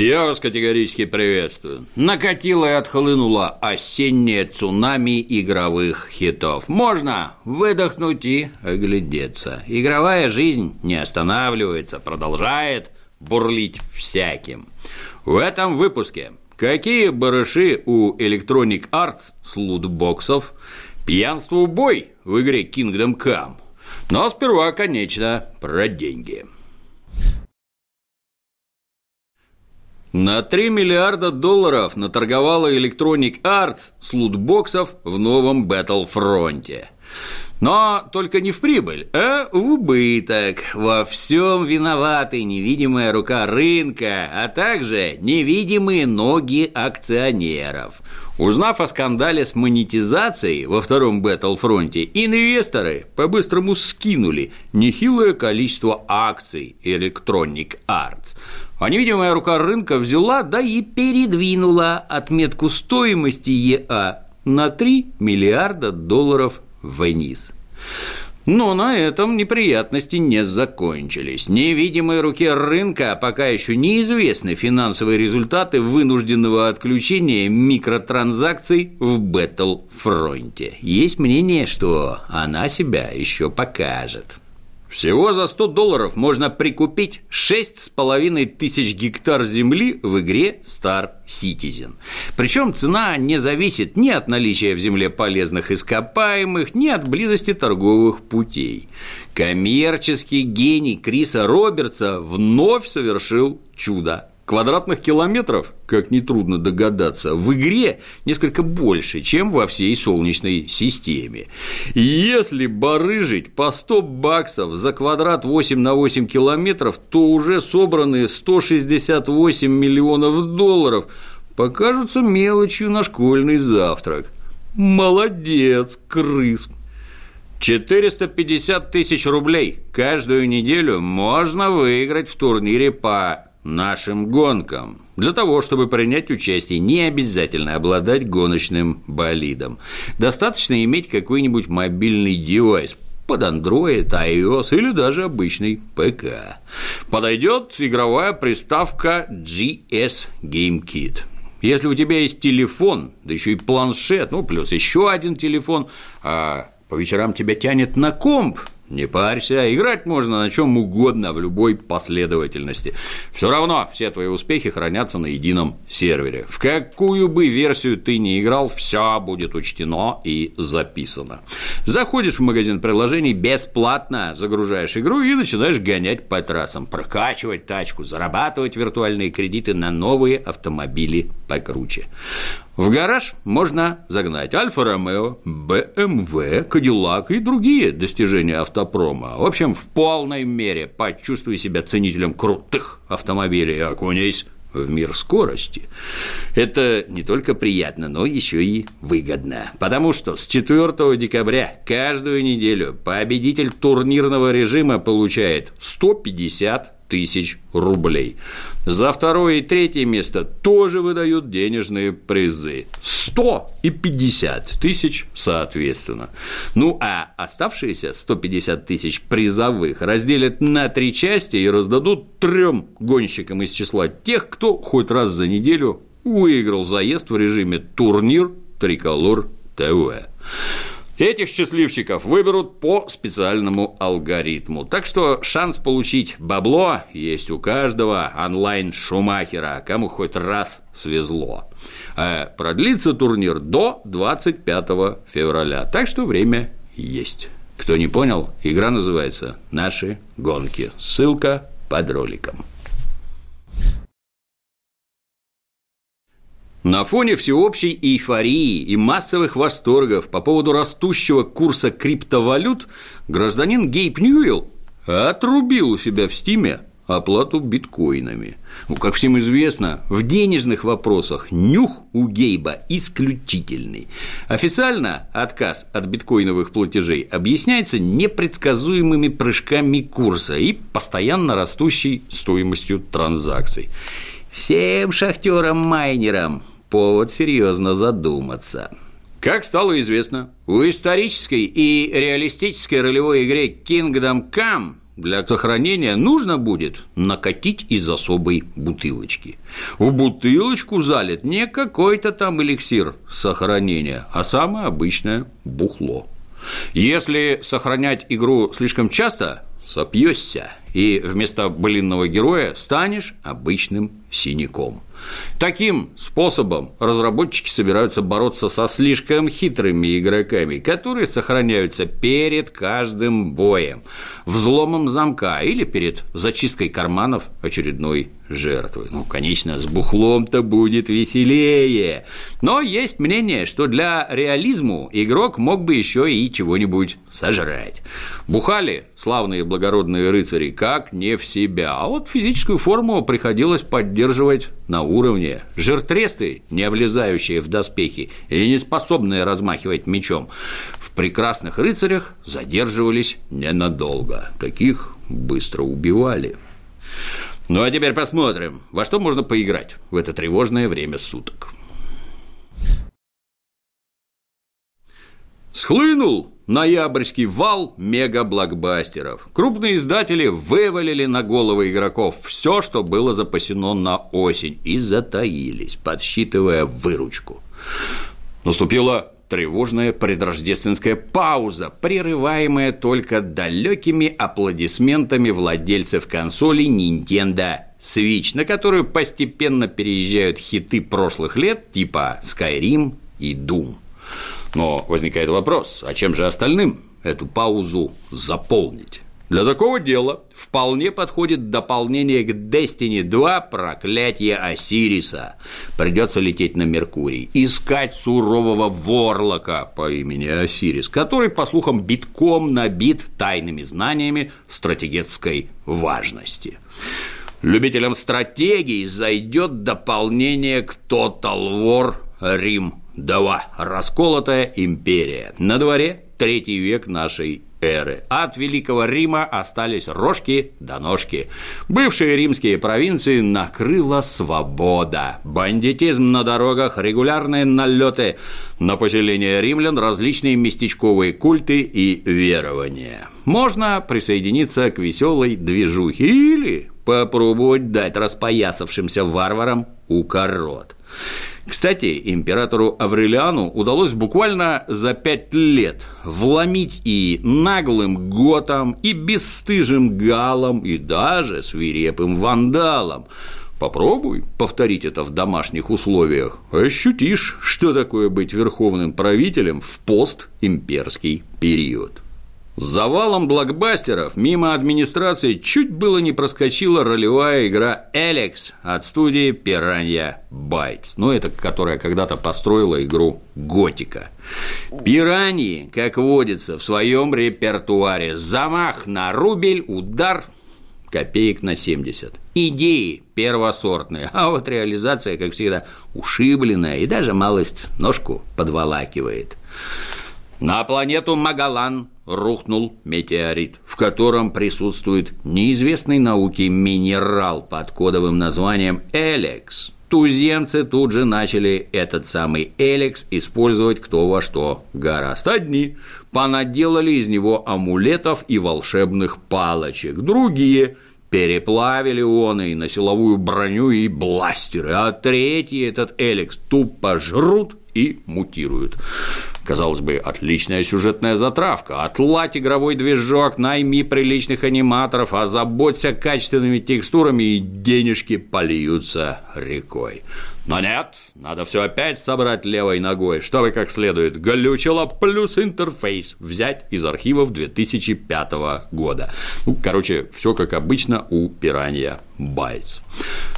Я вас категорически приветствую. Накатило и отхлынуло осеннее цунами игровых хитов. Можно выдохнуть и оглядеться. Игровая жизнь не останавливается, продолжает бурлить всяким. В этом выпуске какие барыши у Electronic Arts с лутбоксов, пьянство бой в игре Kingdom Come. Но сперва, конечно, про деньги – На 3 миллиарда долларов наторговала Electronic Arts с лутбоксов в новом Battlefront. Но только не в прибыль, а в убыток. Во всем виноваты невидимая рука рынка, а также невидимые ноги акционеров. Узнав о скандале с монетизацией во втором Battlefront, инвесторы по-быстрому скинули нехилое количество акций Electronic Arts. А невидимая рука рынка взяла, да и передвинула отметку стоимости ЕА на 3 миллиарда долларов вниз. Но на этом неприятности не закончились. Невидимой руке рынка пока еще неизвестны финансовые результаты вынужденного отключения микротранзакций в Battlefront. Есть мнение, что она себя еще покажет. Всего за 100 долларов можно прикупить 6,5 тысяч гектар земли в игре Star Citizen. Причем цена не зависит ни от наличия в земле полезных ископаемых, ни от близости торговых путей. Коммерческий гений Криса Робертса вновь совершил чудо квадратных километров, как нетрудно догадаться, в игре несколько больше, чем во всей Солнечной системе. Если барыжить по 100 баксов за квадрат 8 на 8 километров, то уже собранные 168 миллионов долларов покажутся мелочью на школьный завтрак. Молодец, крыс! 450 тысяч рублей каждую неделю можно выиграть в турнире по нашим гонкам. Для того, чтобы принять участие, не обязательно обладать гоночным болидом. Достаточно иметь какой-нибудь мобильный девайс под Android, iOS или даже обычный ПК. Подойдет игровая приставка GS Game Kit. Если у тебя есть телефон, да еще и планшет, ну плюс еще один телефон, а по вечерам тебя тянет на комп, не парься, играть можно на чем угодно в любой последовательности. Все равно все твои успехи хранятся на едином сервере. В какую бы версию ты ни играл, все будет учтено и записано. Заходишь в магазин приложений бесплатно, загружаешь игру и начинаешь гонять по трассам, прокачивать тачку, зарабатывать виртуальные кредиты на новые автомобили покруче. В гараж можно загнать Альфа-Ромео, БМВ, Кадиллак и другие достижения автопрома. В общем, в полной мере почувствуй себя ценителем крутых автомобилей и окунись в мир скорости. Это не только приятно, но еще и выгодно. Потому что с 4 декабря каждую неделю победитель турнирного режима получает 150 тысяч рублей. За второе и третье место тоже выдают денежные призы. 100 и 50 тысяч соответственно. Ну, а оставшиеся 150 тысяч призовых разделят на три части и раздадут трем гонщикам из числа тех, кто хоть раз за неделю выиграл заезд в режиме «Турнир Триколор ТВ». Этих счастливчиков выберут по специальному алгоритму. Так что шанс получить бабло есть у каждого онлайн-шумахера, кому хоть раз свезло. А продлится турнир до 25 февраля, так что время есть. Кто не понял, игра называется «Наши гонки». Ссылка под роликом. На фоне всеобщей эйфории и массовых восторгов по поводу растущего курса криптовалют гражданин Гейб Ньюэлл отрубил у себя в Стиме оплату биткоинами. Ну, как всем известно, в денежных вопросах нюх у Гейба исключительный. Официально отказ от биткоиновых платежей объясняется непредсказуемыми прыжками курса и постоянно растущей стоимостью транзакций. Всем шахтерам-майнерам повод серьезно задуматься. Как стало известно, в исторической и реалистической ролевой игре Kingdom Come для сохранения нужно будет накатить из особой бутылочки. В бутылочку залит не какой-то там эликсир сохранения, а самое обычное бухло. Если сохранять игру слишком часто, сопьешься, и вместо былинного героя станешь обычным синяком. Таким способом разработчики собираются бороться со слишком хитрыми игроками, которые сохраняются перед каждым боем, взломом замка или перед зачисткой карманов очередной жертвы. Ну, конечно, с бухлом-то будет веселее. Но есть мнение, что для реализму игрок мог бы еще и чего-нибудь сожрать. Бухали славные благородные рыцари как не в себя, а вот физическую форму приходилось поддерживать на уровне. Жиртресты, не влезающие в доспехи и не способные размахивать мечом, в прекрасных рыцарях задерживались ненадолго. Таких быстро убивали. Ну а теперь посмотрим, во что можно поиграть в это тревожное время суток. Схлынул ноябрьский вал мега-блокбастеров. Крупные издатели вывалили на головы игроков все, что было запасено на осень, и затаились, подсчитывая выручку. Наступила тревожная предрождественская пауза, прерываемая только далекими аплодисментами владельцев консолей Nintendo Switch, на которую постепенно переезжают хиты прошлых лет типа Skyrim и Doom. Но возникает вопрос, а чем же остальным эту паузу заполнить? Для такого дела вполне подходит дополнение к Destiny 2 «Проклятие Осириса». Придется лететь на Меркурий, искать сурового ворлока по имени Осирис, который, по слухам, битком набит тайными знаниями стратегической важности. Любителям стратегий зайдет дополнение к Total War Рим 2. Расколотая империя. На дворе третий век нашей эры. От Великого Рима остались рожки до ножки. Бывшие римские провинции накрыла свобода. Бандитизм на дорогах, регулярные налеты на поселение римлян, различные местечковые культы и верования. Можно присоединиться к веселой движухе или попробовать дать распоясавшимся варварам укорот. Кстати, императору Аврелиану удалось буквально за пять лет вломить и наглым готам, и бесстыжим галам, и даже свирепым вандалам. Попробуй повторить это в домашних условиях. Ощутишь, что такое быть верховным правителем в постимперский период. С завалом блокбастеров мимо администрации чуть было не проскочила ролевая игра Alex от студии Piranha Bytes, ну это которая когда-то построила игру Готика. Пираньи, как водится, в своем репертуаре замах на рубль, удар копеек на 70. Идеи первосортные, а вот реализация, как всегда, ушибленная и даже малость ножку подволакивает. На планету Магалан рухнул метеорит, в котором присутствует неизвестный науке минерал под кодовым названием «Элекс». Туземцы тут же начали этот самый «Элекс» использовать кто во что гораст. Одни понаделали из него амулетов и волшебных палочек, другие – переплавили он и на силовую броню и бластеры, а третий этот Элекс тупо жрут и мутируют. Казалось бы, отличная сюжетная затравка. Отладь игровой движок, найми приличных аниматоров, озаботься качественными текстурами, и денежки польются рекой. Но нет, надо все опять собрать левой ногой, чтобы как следует глючило плюс интерфейс взять из архивов 2005 года. Ну, короче, все как обычно у Пиранья Bytes.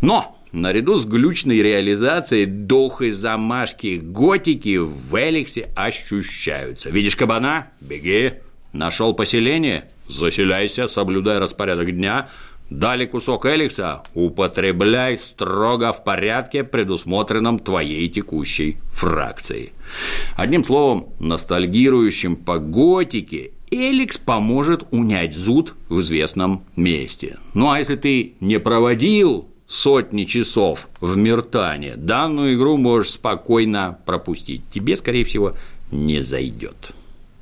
Но Наряду с глючной реализацией дохой замашки готики в Эликсе ощущаются. Видишь кабана? Беги. Нашел поселение? Заселяйся, соблюдай распорядок дня. Дали кусок Эликса? Употребляй строго в порядке, предусмотренном твоей текущей фракцией. Одним словом, ностальгирующим по готике Эликс поможет унять зуд в известном месте. Ну а если ты не проводил сотни часов в Миртане, данную игру можешь спокойно пропустить. Тебе, скорее всего, не зайдет.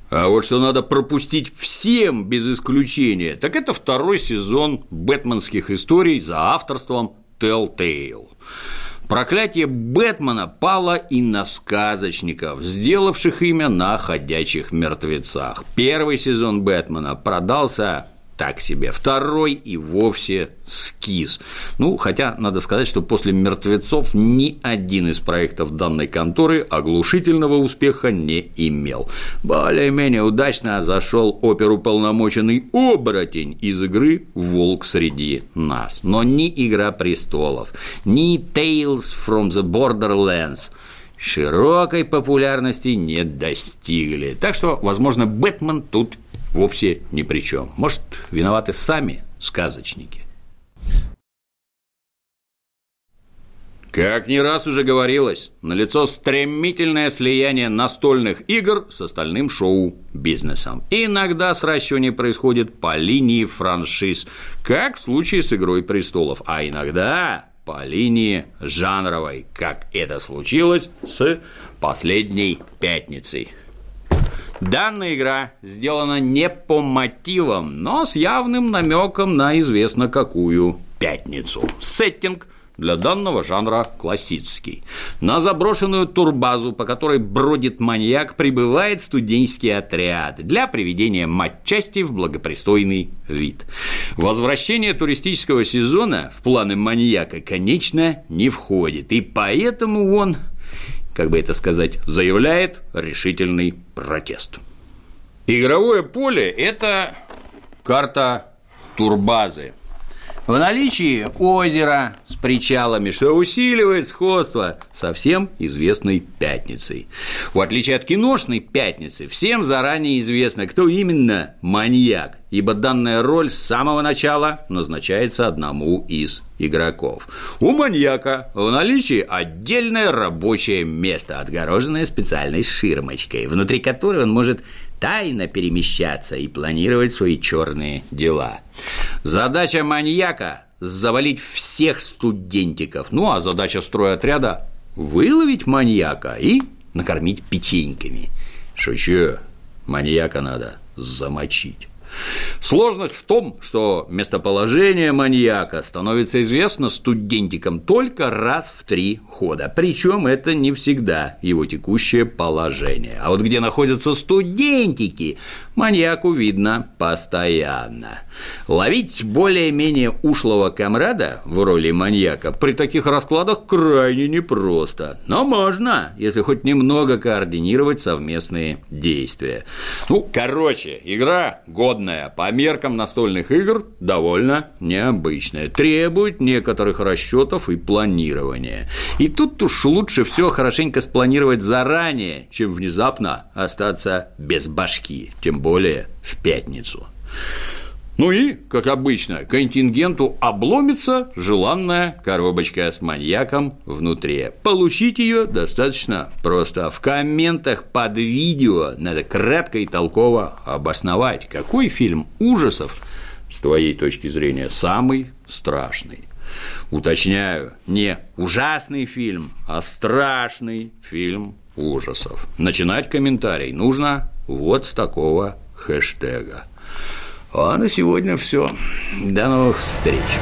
А вот что надо пропустить всем без исключения, так это второй сезон бэтменских историй за авторством Telltale. Проклятие Бэтмена пало и на сказочников, сделавших имя на ходячих мертвецах. Первый сезон Бэтмена продался так себе. Второй и вовсе скис. Ну, хотя надо сказать, что после «Мертвецов» ни один из проектов данной конторы оглушительного успеха не имел. Более-менее удачно зашел оперу полномоченный оборотень из игры «Волк среди нас». Но ни «Игра престолов», ни «Tales from the Borderlands» широкой популярности не достигли. Так что, возможно, Бэтмен тут вовсе ни при чем. Может, виноваты сами сказочники. Как не раз уже говорилось, налицо стремительное слияние настольных игр с остальным шоу-бизнесом. Иногда сращивание происходит по линии франшиз, как в случае с «Игрой престолов», а иногда по линии жанровой, как это случилось с «Последней пятницей». Данная игра сделана не по мотивам, но с явным намеком на известно какую пятницу. Сеттинг для данного жанра классический. На заброшенную турбазу, по которой бродит маньяк, прибывает студенческий отряд для приведения матчасти в благопристойный вид. Возвращение туристического сезона в планы маньяка, конечно, не входит, и поэтому он как бы это сказать, заявляет решительный протест. Игровое поле – это карта турбазы. В наличии озера с причалами, что усиливает сходство со всем известной пятницей. В отличие от киношной пятницы, всем заранее известно, кто именно маньяк, ибо данная роль с самого начала назначается одному из игроков. У маньяка в наличии отдельное рабочее место, отгороженное специальной ширмочкой, внутри которой он может тайно перемещаться и планировать свои черные дела. Задача маньяка – завалить всех студентиков. Ну, а задача стройотряда – выловить маньяка и накормить печеньками. Шучу, маньяка надо замочить. Сложность в том, что местоположение маньяка становится известно студентикам только раз в три хода, причем это не всегда его текущее положение. А вот где находятся студентики, маньяку видно постоянно. Ловить более-менее ушлого комрада в роли маньяка при таких раскладах крайне непросто, но можно, если хоть немного координировать совместные действия. Ну, короче, игра годная, по меркам настольных игр довольно необычная, требует некоторых расчетов и планирования. И тут уж лучше все хорошенько спланировать заранее, чем внезапно остаться без башки, более в пятницу. Ну и, как обычно, контингенту обломится желанная коробочка с маньяком внутри. Получить ее достаточно просто. В комментах под видео надо кратко и толково обосновать, какой фильм ужасов с твоей точки зрения самый страшный. Уточняю, не ужасный фильм, а страшный фильм ужасов. Начинать комментарий нужно вот с такого хэштега. А на сегодня все. До новых встреч.